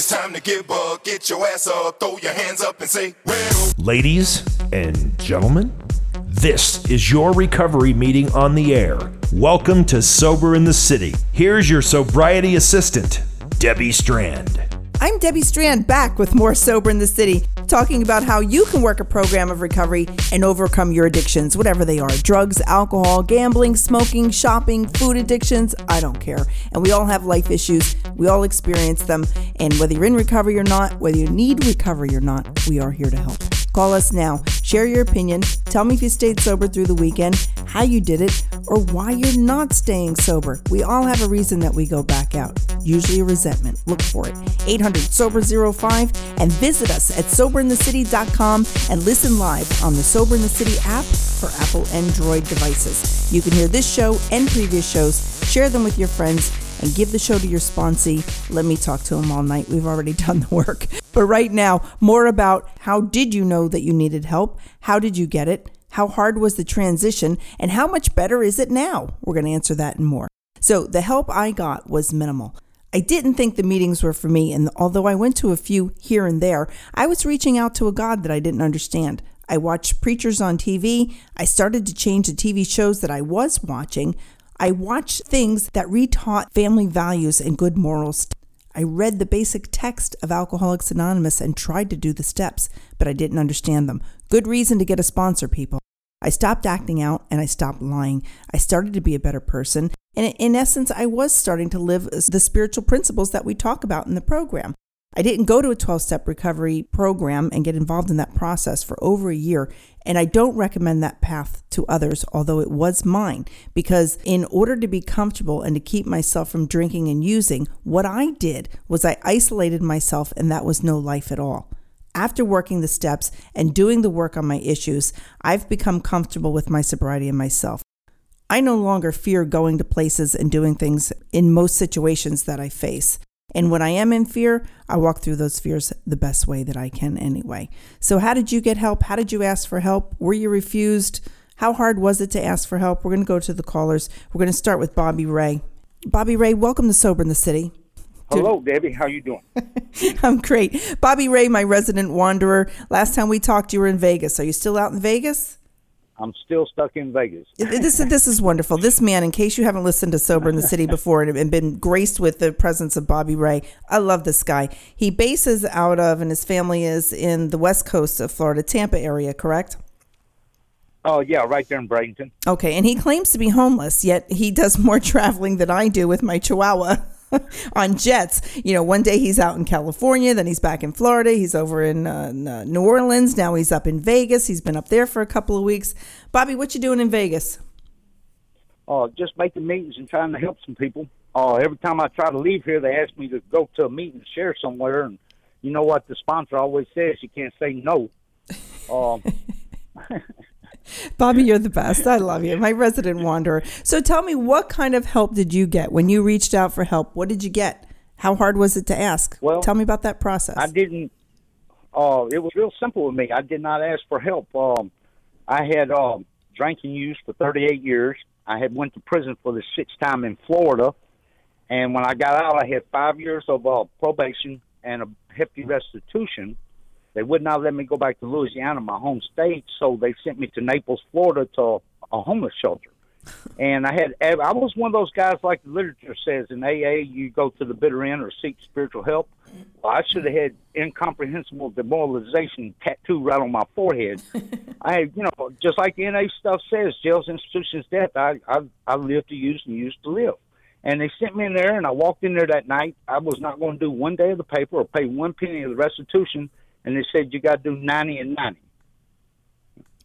It's time to get bug. Get your ass up, throw your hands up and say, well. Ladies and gentlemen, this is your recovery meeting on the air. Welcome to Sober in the City. Here's your sobriety assistant, Debbie Strand. I'm Debbie Strand back with more Sober in the City, talking about how you can work a program of recovery and overcome your addictions, whatever they are drugs, alcohol, gambling, smoking, shopping, food addictions. I don't care. And we all have life issues. We all experience them. And whether you're in recovery or not, whether you need recovery or not, we are here to help. Call us now. Share your opinion. Tell me if you stayed sober through the weekend, how you did it, or why you're not staying sober. We all have a reason that we go back out, usually resentment. Look for it. 800 Sober 05 and visit us at soberinthecity.com and listen live on the Sober in the City app for Apple Android devices. You can hear this show and previous shows, share them with your friends, and give the show to your sponsee. Let me talk to him all night. We've already done the work. But right now, more about how did you know that you needed help? How did you get it? How hard was the transition? And how much better is it now? We're going to answer that and more. So, the help I got was minimal. I didn't think the meetings were for me, and although I went to a few here and there, I was reaching out to a God that I didn't understand. I watched preachers on TV. I started to change the TV shows that I was watching. I watched things that retaught family values and good morals. I read the basic text of Alcoholics Anonymous and tried to do the steps, but I didn't understand them. Good reason to get a sponsor, people. I stopped acting out and I stopped lying. I started to be a better person. And in essence, I was starting to live the spiritual principles that we talk about in the program. I didn't go to a 12 step recovery program and get involved in that process for over a year. And I don't recommend that path to others, although it was mine, because in order to be comfortable and to keep myself from drinking and using, what I did was I isolated myself, and that was no life at all. After working the steps and doing the work on my issues, I've become comfortable with my sobriety and myself. I no longer fear going to places and doing things in most situations that I face. And when I am in fear, I walk through those fears the best way that I can anyway. So, how did you get help? How did you ask for help? Were you refused? How hard was it to ask for help? We're going to go to the callers. We're going to start with Bobby Ray. Bobby Ray, welcome to Sober in the City. Hello, Debbie. How you doing? I'm great. Bobby Ray, my resident wanderer. Last time we talked, you were in Vegas. Are you still out in Vegas? I'm still stuck in Vegas. this this is wonderful. This man, in case you haven't listened to Sober in the City before and been graced with the presence of Bobby Ray, I love this guy. He bases out of, and his family is in the west coast of Florida, Tampa area, correct? Oh yeah, right there in Bradenton. Okay, and he claims to be homeless, yet he does more traveling than I do with my Chihuahua. on jets. You know, one day he's out in California, then he's back in Florida, he's over in, uh, in uh, New Orleans, now he's up in Vegas. He's been up there for a couple of weeks. Bobby, what you doing in Vegas? Uh, just making meetings and trying to help some people. Uh, every time I try to leave here, they ask me to go to a meeting, share somewhere, and you know what the sponsor always says: you can't say no. Um, Bobby, you're the best. I love you, my resident wanderer. So tell me, what kind of help did you get when you reached out for help? What did you get? How hard was it to ask? Well, tell me about that process. I didn't. Uh, it was real simple with me. I did not ask for help. Um, I had um, drinking use for 38 years. I had went to prison for the sixth time in Florida, and when I got out, I had five years of uh, probation and a hefty restitution they would not let me go back to Louisiana, my home state, so they sent me to Naples, Florida, to a homeless shelter. And I had, I was one of those guys, like the literature says in AA, you go to the bitter end or seek spiritual help. Well, I should have had incomprehensible demoralization tattooed right on my forehead. I had, you know, just like the NA stuff says, jails, institutions, death. I, I, I live to use and use to live. And they sent me in there, and I walked in there that night. I was not going to do one day of the paper or pay one penny of the restitution and they said you got to do 90 and 90.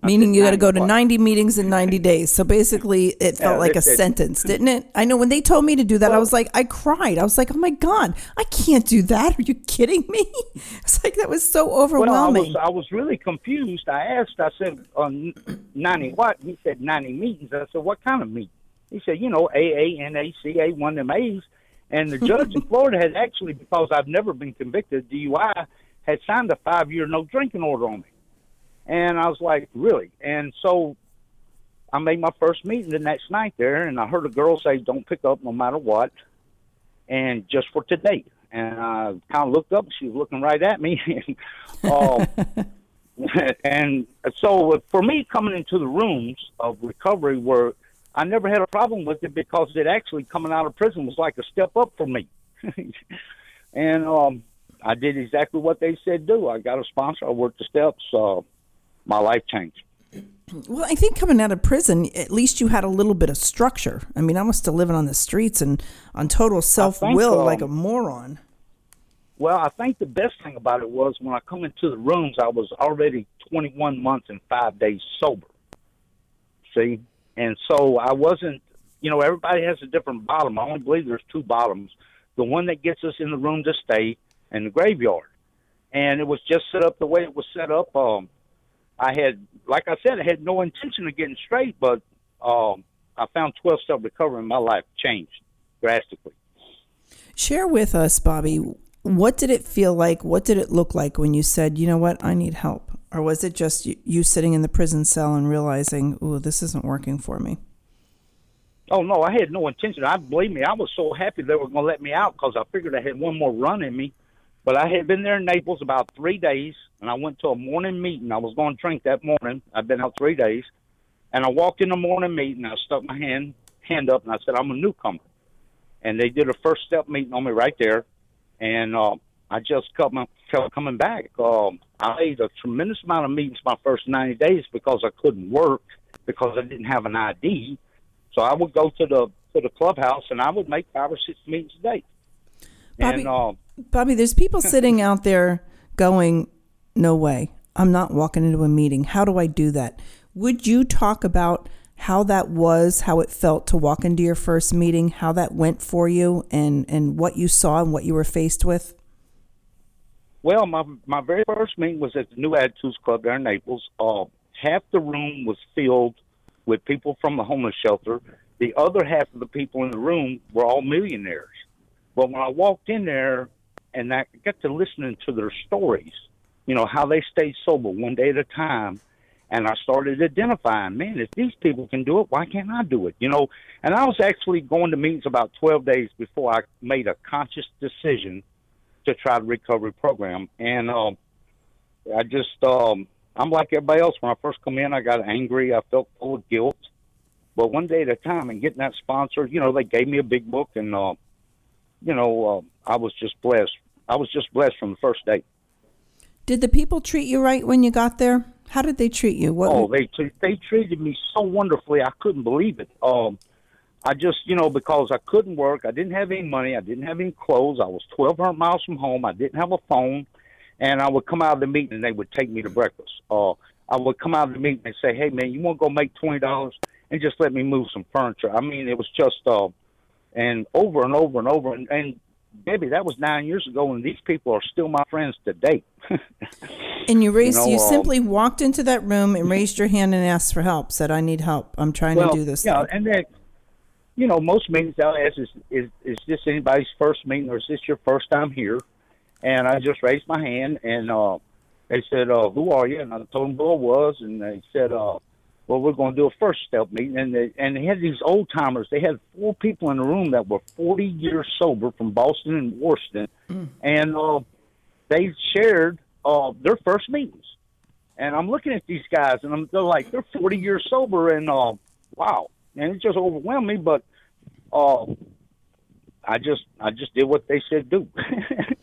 Meaning you got to go to 90 meetings in 90 days. So basically, it felt yeah, like a sentence, didn't it? I know when they told me to do that, well, I was like, I cried. I was like, oh my God, I can't do that. Are you kidding me? It's like, that was so overwhelming. Well, I was, I was really confused. I asked, I said, on 90 what? He said, 90 meetings. I said, what kind of meeting? He said, you know, AA, NACA, one of them A's. And the judge in Florida had actually, because I've never been convicted of DUI, had signed a five year no drinking order on me. And I was like, really? And so I made my first meeting the next night there, and I heard a girl say, don't pick up no matter what, and just for today. and I kind of looked up. She was looking right at me. um, and so for me, coming into the rooms of recovery, where I never had a problem with it because it actually coming out of prison was like a step up for me. and um, I did exactly what they said do. I got a sponsor. I worked the steps. Uh, my life changed. Well, I think coming out of prison, at least you had a little bit of structure. I mean, I was still living on the streets and on total self will um, like a moron. Well, I think the best thing about it was when I come into the rooms, I was already 21 months and five days sober. See, and so I wasn't. You know, everybody has a different bottom. I only believe there's two bottoms: the one that gets us in the room to stay, and the graveyard. And it was just set up the way it was set up. Um, I had, like I said, I had no intention of getting straight, but um, I found 12 step recovery and my life changed drastically. Share with us, Bobby, what did it feel like? What did it look like when you said, you know what, I need help? Or was it just you, you sitting in the prison cell and realizing, oh, this isn't working for me? Oh no, I had no intention. I believe me, I was so happy they were going to let me out because I figured I had one more run in me. But I had been there in Naples about three days, and I went to a morning meeting. I was going to drink that morning. I'd been out three days, and I walked in the morning meeting. I stuck my hand hand up, and I said, "I'm a newcomer." And they did a first step meeting on me right there, and uh, I just kept, my, kept coming back. Um, I made a tremendous amount of meetings my first 90 days because I couldn't work because I didn't have an ID. So I would go to the to the clubhouse and I would make five or six meetings a day. Bobby, uh, Bobby, there's people sitting out there going, no way, I'm not walking into a meeting. How do I do that? Would you talk about how that was, how it felt to walk into your first meeting, how that went for you, and, and what you saw and what you were faced with? Well, my my very first meeting was at the New Attitudes Club there in Naples. Uh, half the room was filled with people from the homeless shelter. The other half of the people in the room were all millionaires. But when I walked in there and I got to listening to their stories, you know, how they stayed sober one day at a time, and I started identifying, man, if these people can do it, why can't I do it? You know, and I was actually going to meetings about 12 days before I made a conscious decision to try the recovery program. And um, I just, um, I'm like everybody else. When I first come in, I got angry. I felt full of guilt. But one day at a time, and getting that sponsor, you know, they gave me a big book, and uh, you know, uh, I was just blessed. I was just blessed from the first day. Did the people treat you right when you got there? How did they treat you? What? Oh, they they treated me so wonderfully. I couldn't believe it. Um, I just, you know, because I couldn't work, I didn't have any money, I didn't have any clothes. I was 1,200 miles from home. I didn't have a phone, and I would come out of the meeting and they would take me to breakfast. Uh, I would come out of the meeting and say, "Hey, man, you want to go make twenty dollars and just let me move some furniture?" I mean, it was just, uh, and over and over and over, and, and baby, that was nine years ago, and these people are still my friends today. and you raised, you, you um, simply walked into that room and raised your hand and asked for help. Said, "I need help. I'm trying well, to do this." Yeah, thing. and then, you know, most meetings I'll ask is, is, is this anybody's first meeting, or is this your first time here? And I just raised my hand, and uh, they said, uh, "Who are you?" And I told them who I was, and they said, uh, "Well, we're going to do a first step meeting." And they, and they had these old timers. They had four people in the room that were 40 years sober from Boston and Washington, and uh, they shared uh, their first meetings. And I'm looking at these guys, and I'm they're like they're 40 years sober, and uh, wow, and it just overwhelmed me. But uh, I just I just did what they said do.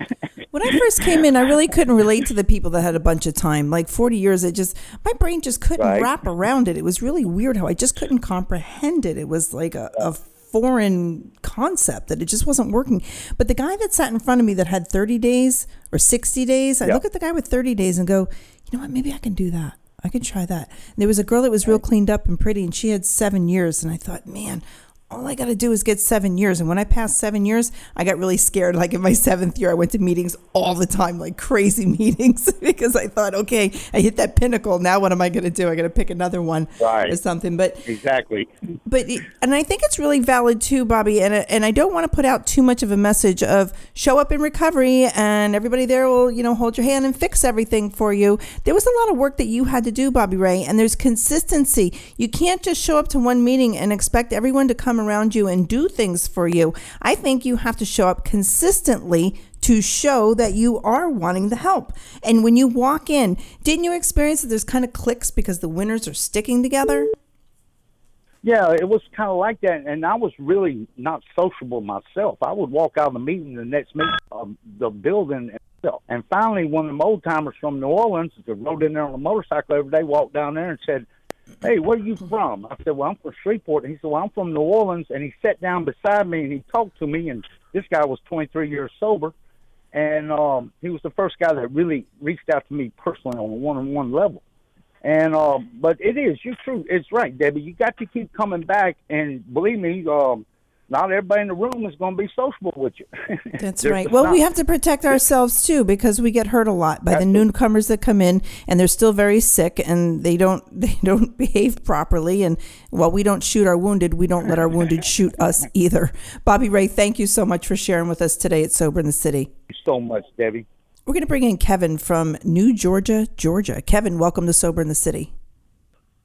When I first came in, I really couldn't relate to the people that had a bunch of time. Like 40 years, it just, my brain just couldn't Right. wrap around it. It was really weird how I just couldn't comprehend it. It was like a, a foreign concept that it just wasn't working. But the guy that sat in front of me that had 30 days or 60 days, I look at the guy with 30 days and go, you know what, maybe I can do that. I can try that. And there was a girl that was real cleaned up and pretty, and she had seven years. And I thought, man, all I got to do is get seven years. And when I passed seven years, I got really scared. Like in my seventh year, I went to meetings all the time, like crazy meetings, because I thought, okay, I hit that pinnacle. Now what am I going to do? I got to pick another one Right. or something. But exactly. but and I think it's really valid too, Bobby. And and I don't want to put out too much of a message of show up in recovery and everybody there will you know hold your hand and fix everything for you. There was a lot of work that you had to do, Bobby Ray, and there's consistency. You can't just show up to one meeting and expect everyone to come around you and do things for you. I think you have to show up consistently to show that you are wanting the help. And when you walk in, didn't you experience that there's kind of clicks because the winners are sticking together? Yeah, it was kind of like that, and I was really not sociable myself. I would walk out of the meeting, the next meeting, um, the building. And finally, one of them old timers from New Orleans that rode in there on a motorcycle every day walked down there and said, "Hey, where are you from?" I said, "Well, I'm from Shreveport." And he said, "Well, I'm from New Orleans." And he sat down beside me and he talked to me. And this guy was 23 years sober, and um, he was the first guy that really reached out to me personally on a one-on-one level. And uh, but it is you're true. It's right, Debbie. You got to keep coming back, and believe me, um, not everybody in the room is going to be sociable with you. That's right. Well, we have to protect ourselves too because we get hurt a lot by the newcomers that come in and they're still very sick and they don't they don't behave properly and while we don't shoot our wounded, we don't let our wounded shoot us either. Bobby Ray, thank you so much for sharing with us today at Sober in the City. You so much, Debbie. We're going to bring in Kevin from New Georgia, Georgia. Kevin, welcome to Sober in the City.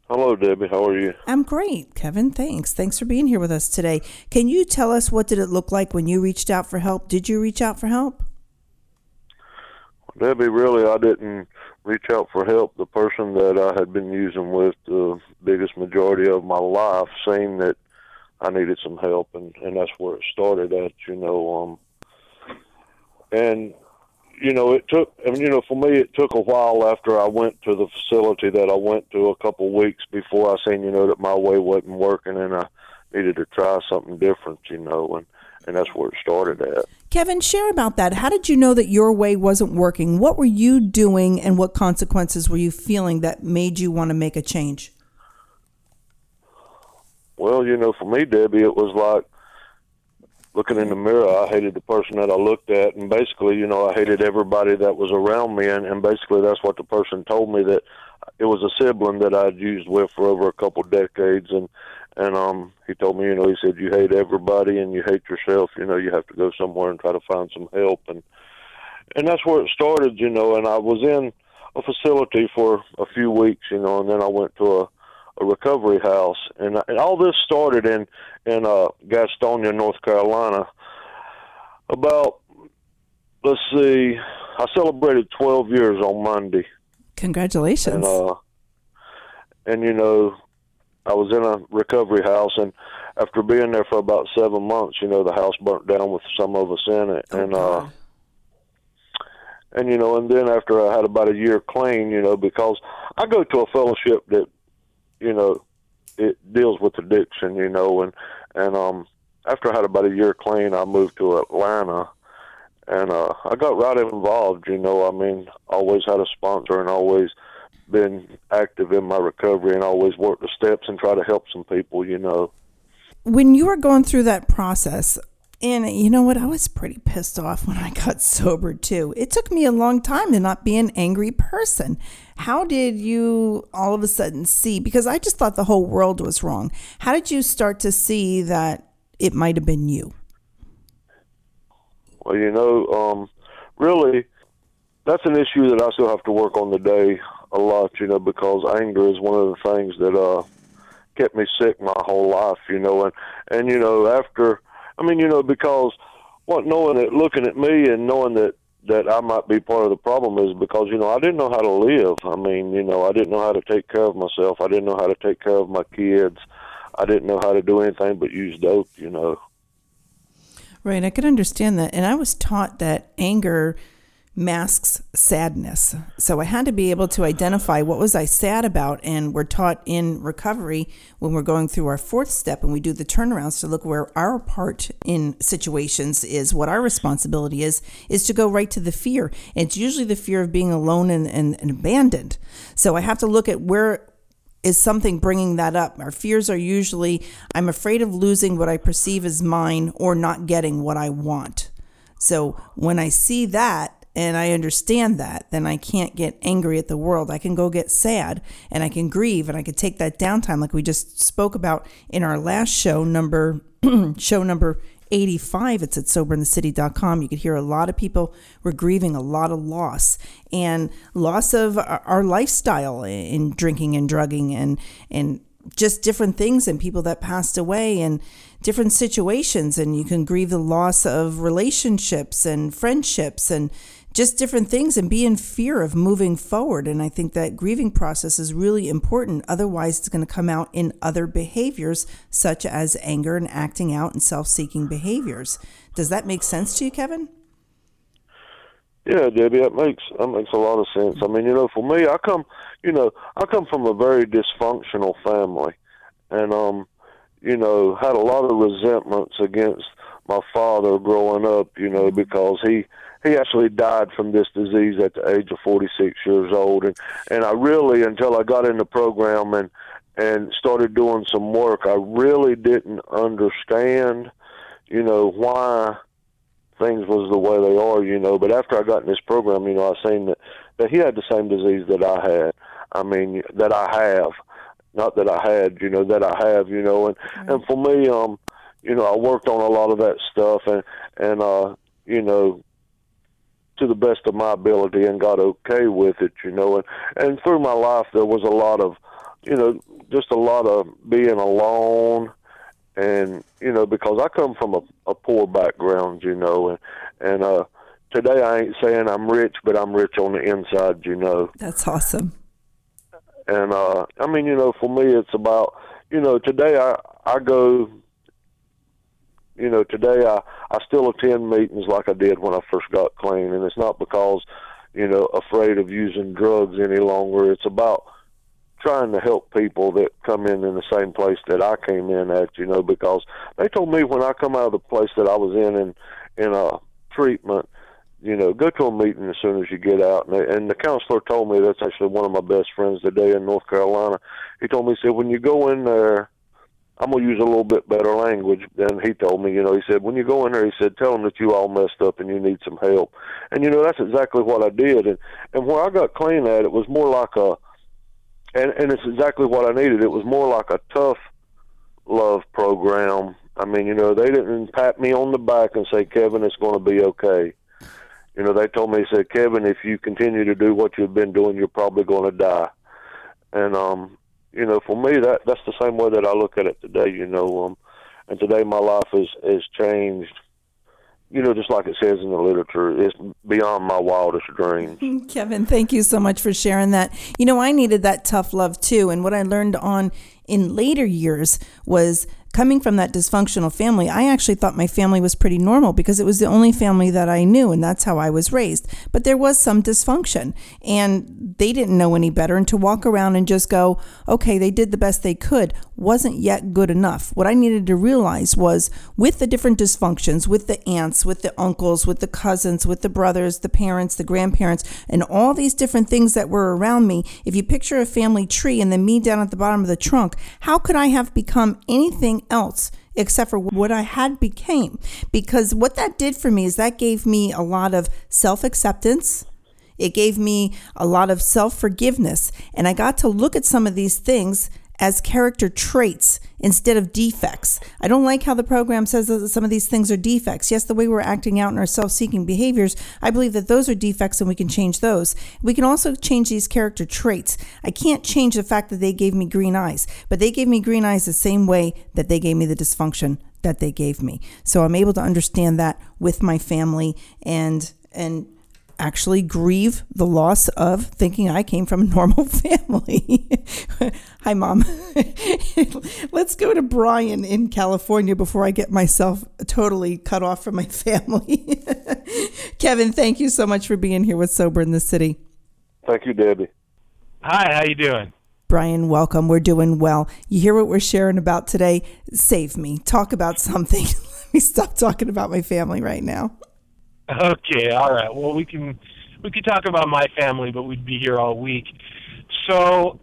Hello, Debbie. How are you? I'm great, Kevin. Thanks. Thanks for being here with us today. Can you tell us what did it look like when you reached out for help? Did you reach out for help? Debbie, really, I didn't reach out for help. The person that I had been using with the biggest majority of my life seen that I needed some help, and and that's where it started at. You know, um, and you know, it took. I mean, you know, for me, it took a while after I went to the facility that I went to a couple weeks before I seen, you know, that my way wasn't working, and I needed to try something different. You know, and and that's where it started at. Kevin, share about that. How did you know that your way wasn't working? What were you doing and what consequences were you feeling that made you want to make a change? Well, you know, for me, Debbie, it was like looking in the mirror. I hated the person that I looked at, and basically, you know, I hated everybody that was around me, and, and basically, that's what the person told me that it was a sibling that I'd used with for over a couple decades, and and um, he told me, you know, he said you hate everybody and you hate yourself. You know, you have to go somewhere and try to find some help, and and that's where it started, you know. And I was in a facility for a few weeks, you know, and then I went to a a recovery house, and, and all this started in in uh, Gastonia, North Carolina. About let's see, I celebrated 12 years on Monday, Congratulations. and uh, and you know, I was in a recovery house, and after being there for about seven months, you know, the house burnt down with some of us in it, Oh, and uh, and you know, and then after I had about a year clean, you know, because I go to a fellowship that, you know, it deals with addiction, you know, and and um, after I had about a year clean, I moved to Atlanta, and uh, I got right involved, you know. I mean, always had a sponsor and always been active in my recovery and always worked the steps and try to help some people, you know. when you were going through that process, and you know what, I was pretty pissed off when I got sober too. It took me a long time to not be an angry person. How did you all of a sudden see? Because I just thought the whole world was wrong. How did you start to see that it might have been you? Well, you know, um, really, that's an issue that I still have to work on today a lot, you know, because anger is one of the things that uh, kept me sick my whole life, you know, and and you know after, I mean, you know, because what knowing it, looking at me and knowing that that I might be part of the problem is because you know I didn't know how to live. I mean, you know, I didn't know how to take care of myself. I didn't know how to take care of my kids. I didn't know how to do anything but use dope, you know. Right, I could understand that. And I was taught that anger masks sadness. So I had to be able to identify what was I sad about and we're taught in recovery when we're going through our fourth step and we do the turnarounds to look where our part in situations is, what our responsibility is, is to go right to the fear. And it's usually the fear of being alone and, and, and abandoned. So I have to look at where is something bringing that up. Our fears are usually I'm afraid of losing what I perceive as mine or not getting what I want. So when I see that and I understand that, then I can't get angry at the world. I can go get sad and I can grieve and I can take that downtime like we just spoke about in our last show number show number 85 it's at soberinthecity.com you could hear a lot of people were grieving a lot of loss and loss of our lifestyle in drinking and drugging and and just different things and people that passed away and different situations. And you can grieve the loss of relationships and friendships and just different things and be in fear of moving forward. And I think that grieving process is really important. Otherwise, it's going to come out in other behaviors, such as anger and acting out and self seeking behaviors. Does that make sense to you, Kevin? Yeah, Debbie, that makes that makes a lot of sense. I mean, you know, for me, I come, you know, I come from a very dysfunctional family, and um, you know, had a lot of resentments against my father growing up. You know, because he he actually died from this disease at the age of 46 years old, and and I really, until I got in the program and and started doing some work, I really didn't understand, you know, why things was the way they are, you know. But after I got in this program, you know, I seen that that he had the same disease that I had. I mean, that I have, not that I had, you know, that I have, you know. And mm-hmm. and for me, um, you know, I worked on a lot of that stuff, and and uh, you know, to the best of my ability, and got okay with it, you know. And and through my life, there was a lot of, you know, just a lot of being alone and you know because I come from a, a poor background, you know, and and uh, today I ain't saying I'm rich, but I'm rich on the inside, you know. That's awesome. And uh, I mean, you know, for me, it's about you know today I I go. You know, today I I still attend meetings like I did when I first got clean, and it's not because you know afraid of using drugs any longer. It's about trying to help people that come in in the same place that I came in at, you know, because they told me when I come out of the place that I was in in in a treatment, you know, go to a meeting as soon as you get out. And, and the counselor told me that's actually one of my best friends today in North Carolina. He told me, he said, when you go in there, I'm gonna use a little bit better language than he told me. You know, he said, when you go in there, he said, tell them that you all messed up and you need some help. And you know, that's exactly what I did. And and where I got clean at, it was more like a and and it's exactly what I needed. It was more like a tough love program. I mean, you know, they didn't pat me on the back and say, "Kevin, it's going to be okay." You know, they told me, they said, "Kevin, if you continue to do what you've been doing, you're probably going to die." And um, you know, for me, that that's the same way that I look at it today. You know, um, and today my life is is changed you know, just like it says in the literature, it's beyond my wildest dreams. Kevin, thank you so much for sharing that. You know, I needed that tough love too. And what I learned on in later years was coming from that dysfunctional family, I actually thought my family was pretty normal because it was the only family that I knew and that's how I was raised. But there was some dysfunction and they didn't know any better. And to walk around and just go, okay, they did the best they could wasn't yet good enough. What I needed to realize was with the different dysfunctions, with the aunts, with the uncles, with the cousins, with the brothers, the parents, the grandparents, and all these different things that were around me, if you picture a family tree and then me down at the bottom of the trunk, how could I have become anything else except for what I had became. Because what that did for me is that gave me a lot of self acceptance. It gave me a lot of self forgiveness. And I got to look at some of these things as character traits instead of defects. I don't like how the program says that some of these things are defects. Yes, the way we're acting out in our self seeking behaviors, I believe that those are defects and we can change those. We can also change these character traits. I can't change the fact that they gave me green eyes, but they gave me green eyes the same way that they gave me the dysfunction that they gave me. So I'm able to understand that with my family and and actually grieve the loss of thinking I came from a normal family. Hi, Mom. Let's go to Brian in California before I get myself totally cut off from my family. Kevin, thank you so much for being here with Sober in the City. Thank you, Debbie. Hi, how you doing? Brian, welcome. We're doing well. You hear what we're sharing about today? Save me. Talk about something. Let me stop talking about my family right now. Okay, all right. Well, we can we could talk about my family, but we'd be here all week. So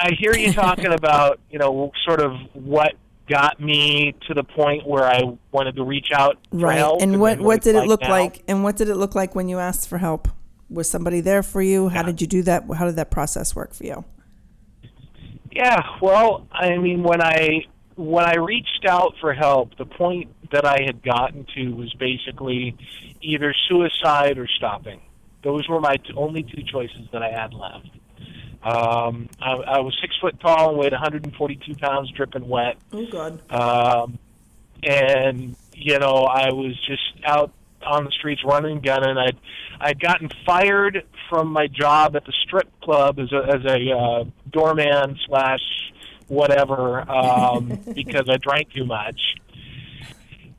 I hear you talking about you know sort of what got me to the point where I wanted to reach out right. Help, and what what did it look now. like? And what did it look like when you asked for help? Was somebody there for you? How yeah. did you do that? How did that process work for you? Yeah, well, I mean, when I when I reached out for help, the point that I had gotten to was basically either suicide or stopping. Those were my t- only two choices that I had left. Um, I, I was six foot tall and weighed 142 pounds, dripping wet. Oh God. Um, and you know, I was just out on the streets running gunning. I'd I'd gotten fired from my job at the strip club as a as a uh, doorman slash whatever um, because I drank too much.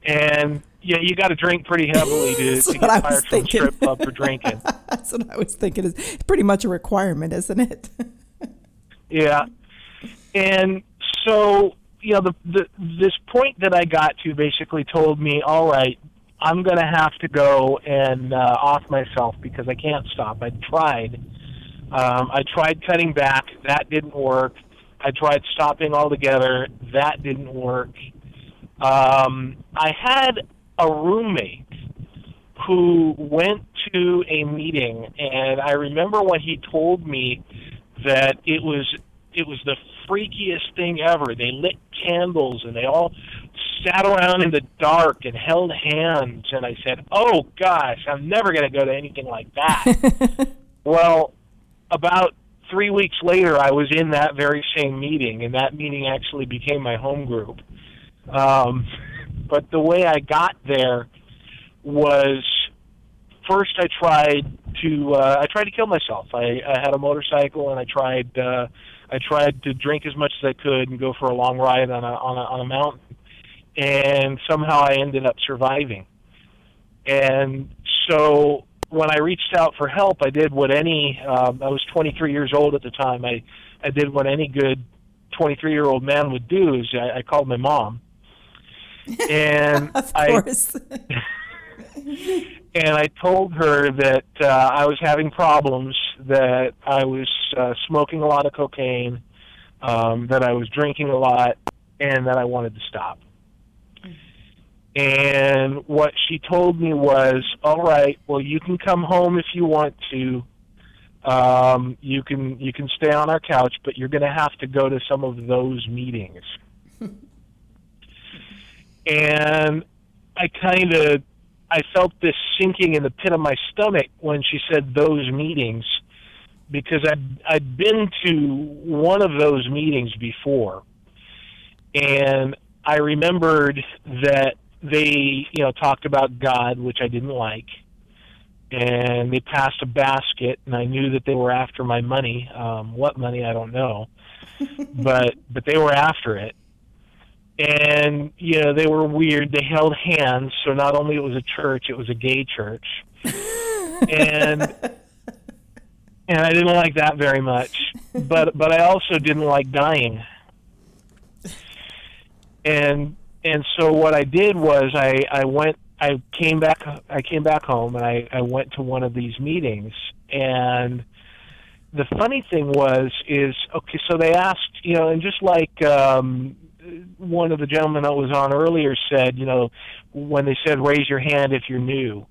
And yeah, you got to drink pretty heavily to, to get fired from thinking. strip club for drinking. That's what I was thinking. Is pretty much a requirement, isn't it? Yeah, and so you know the, the this point that I got to basically told me, all right, I'm going to have to go and uh, off myself because I can't stop. I tried. Um, I tried cutting back. That didn't work. I tried stopping altogether. That didn't work. Um, I had a roommate who went to a meeting, and I remember when he told me that it was it was the freakiest thing ever. They lit candles and they all sat around in the dark and held hands, and I said, "Oh gosh, I'm never going to go to anything like that." well, about three weeks later, I was in that very same meeting, and that meeting actually became my home group. Um, but the way I got there was first I tried to uh, I tried to kill myself. I, I had a motorcycle and I tried uh, I tried to drink as much as I could and go for a long ride on a on a, on a mountain, and somehow I ended up surviving. And so when I reached out for help, I did what any um, I was 23 years old at the time. I I did what any good 23 year old man would do is I, I called my mom. And of I and I told her that uh, I was having problems, that I was uh, smoking a lot of cocaine, um, that I was drinking a lot, and that I wanted to stop. And what she told me was, "All right, well, you can come home if you want to. Um, you can you can stay on our couch, but you're going to have to go to some of those meetings." And I kind of I felt this sinking in the pit of my stomach when she said those meetings because I'd I'd been to one of those meetings before. And I remembered that they you know talked about God which I didn't like. And they passed a basket and I knew that they were after my money. Um what money? I don't know. But but they were after it and you know they were weird. They held hands. So not only it was a church it was a gay church. And and I didn't like that very much. But but I also didn't like dying. And and so what I did was I I went I came back I came back home and I I went to one of these meetings. And the funny thing was is okay so they asked you know and just like um one of the gentlemen that was on earlier said, you know, when they said raise your hand if you're new,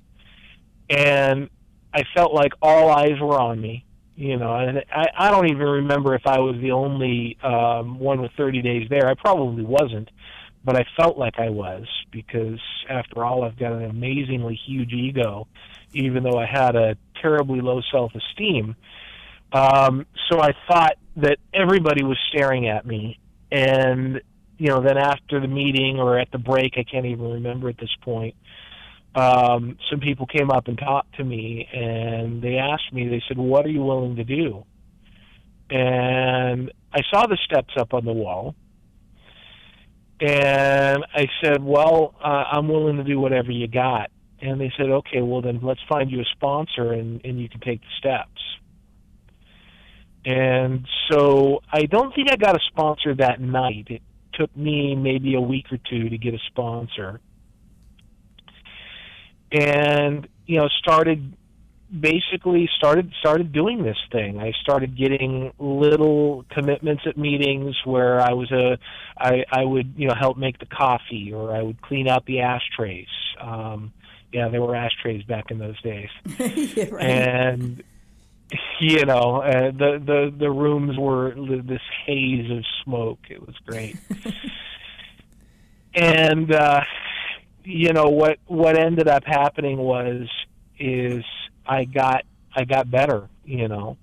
and I felt like all eyes were on me, you know, and I, I don't even remember if I was the only um, one with 30 days there. I probably wasn't, but I felt like I was because after all, I've got an amazingly huge ego, even though I had a terribly low self-esteem. Um, so I thought that everybody was staring at me, and you know, then after the meeting or at the break, I can't even remember at this point. Um, some people came up and talked to me, and they asked me. They said, "What are you willing to do?" And I saw the steps up on the wall, and I said, "Well, uh, I'm willing to do whatever you got." And they said, "Okay, well then let's find you a sponsor, and and you can take the steps." And so I don't think I got a sponsor that night. It took me maybe a week or two to get a sponsor. And, you know, started basically started started doing this thing. I started getting little commitments at meetings where I was a I, I would, you know, help make the coffee or I would clean out the ashtrays. Um yeah, there were ashtrays back in those days. yeah, right. And you know, uh, the the the rooms were this haze of smoke. It was great. and uh, you know what what ended up happening was is I got I got better. You know,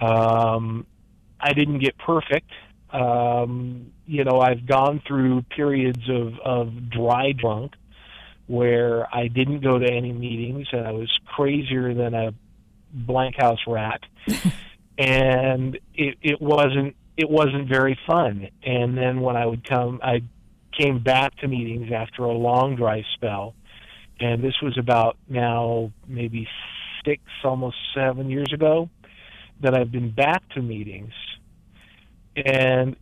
Um, I didn't get perfect. Um, you know, I've gone through periods of, of dry drunk where I didn't go to any meetings and I was crazier than a blank house rat. and it, it wasn't it wasn't very fun. And then when I would come I came back to meetings after a long dry spell and this was about now maybe six, almost seven years ago that I've been back to meetings and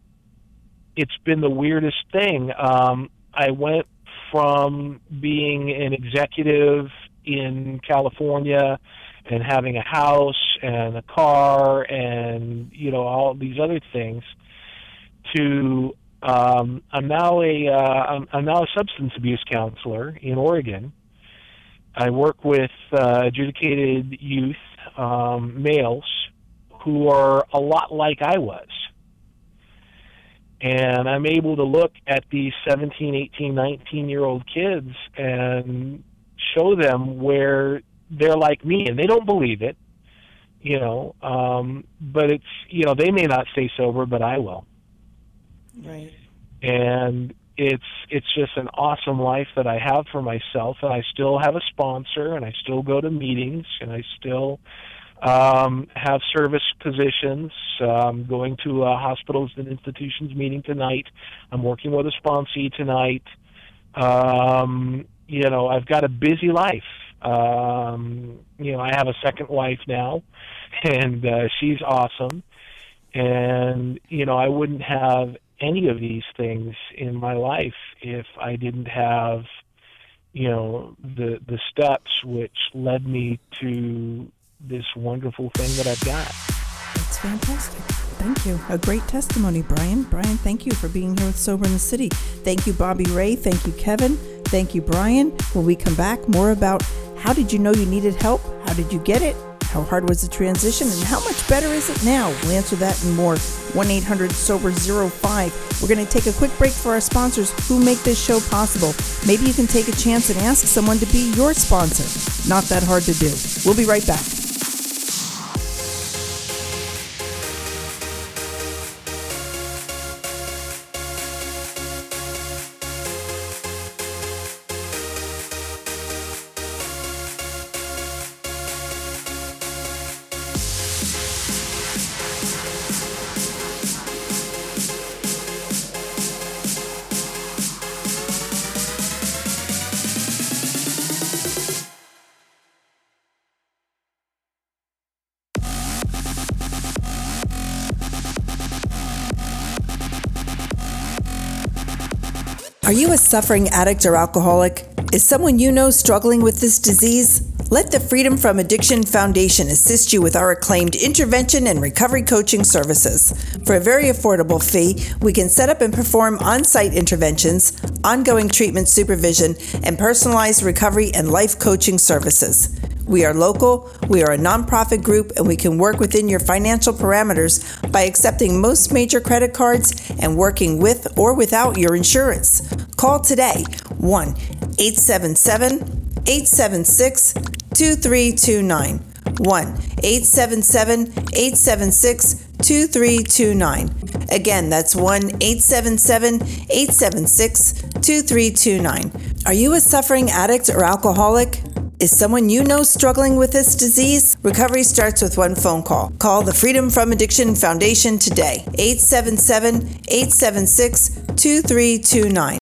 it's been the weirdest thing. Um, I went from being an executive in California and having a house and a car and you know all these other things to um, I'm now a uh, I'm, I'm now a substance abuse counselor in Oregon. I work with uh, adjudicated youth um, males who are a lot like I was and I'm able to look at these 17, 18, 19 year old kids and show them where they're like me, and they don't believe it, you know. Um, but it's you know they may not stay sober, but I will. Right. And it's it's just an awesome life that I have for myself, and I still have a sponsor, and I still go to meetings, and I still um, have service positions, um, going to uh, hospitals and institutions meeting tonight. I'm working with a sponsee tonight. Um, you know, I've got a busy life. Um, you know, I have a second wife now, and uh, she's awesome. And you know, I wouldn't have any of these things in my life if I didn't have, you know, the the steps which led me to this wonderful thing that I've got. That's fantastic. Thank you. A great testimony, Brian. Brian, thank you for being here with Sober in the City. Thank you, Bobby Ray. Thank you, Kevin. Thank you, Brian. When we come back, more about how did you know you needed help? How did you get it? How hard was the transition? And how much better is it now? We'll answer that and more. 1 800 Sober 05. We're going to take a quick break for our sponsors who make this show possible. Maybe you can take a chance and ask someone to be your sponsor. Not that hard to do. We'll be right back. Suffering addict or alcoholic? Is someone you know struggling with this disease? Let the Freedom from Addiction Foundation assist you with our acclaimed intervention and recovery coaching services. For a very affordable fee, we can set up and perform on site interventions, ongoing treatment supervision, and personalized recovery and life coaching services. We are local, we are a nonprofit group, and we can work within your financial parameters by accepting most major credit cards and working with or without your insurance. Call today 1 877 876 2329. 1 877 876 2329. Again, that's 1 877 876 2329. Are you a suffering addict or alcoholic? Is someone you know struggling with this disease? Recovery starts with one phone call. Call the Freedom from Addiction Foundation today, 877 876 2329.